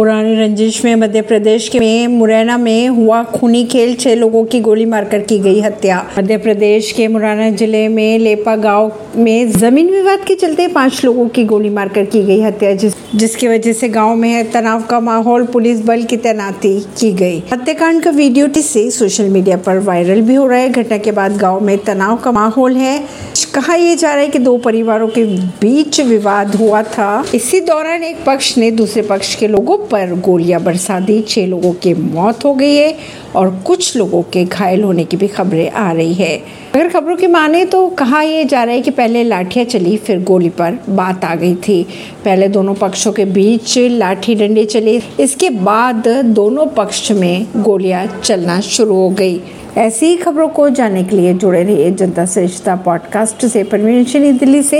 पुरानी रंजिश में, मध्य प्रदेश के में, मुरैना में हुआ खूनी खेल, छह लोगों की गोली मारकर की गई हत्या। मध्य प्रदेश के मुरैना ज़िले में, लेपा गाँव में ज़मीन विवाद के चलते पाँच लोगों की गोली मारकर की गई हत्या, जिस, जिसकी वजह से गाँव में तनाव का माहौल, पुलिस बल की तैनाती की गई। हत्याकांड का वीडियो से सोशल मीडिया पर वायरल भी हो रहा है। घटना के बाद गाँव में तनाव का माहौल है। कहा यह जा रहा है कि दो परिवारों के बीच विवाद हुआ था। इसी दौरान एक पक्ष ने दूसरे पक्ष के लोगों पर गोलियाँ बरसा दी। छह लोगों की मौत हो गई है और कुछ लोगों के घायल होने की भी खबरें आ रही है। अगर खबरों की माने तो कहा यह जा रहा है कि पहले लाठियाँ चली, फिर गोली पर बात आ गई थी। पहले दोनों पक्षों के बीच लाठी डंडे चले। इसके बाद दोनों पक्ष में गोलियाँ चलना शुरू हो गई। ऐसी ही खबरों को जानने के लिए जुड़े रहिए जनता श्रेष्ठता पॉडकास्ट से। परवीन दिल्ली से।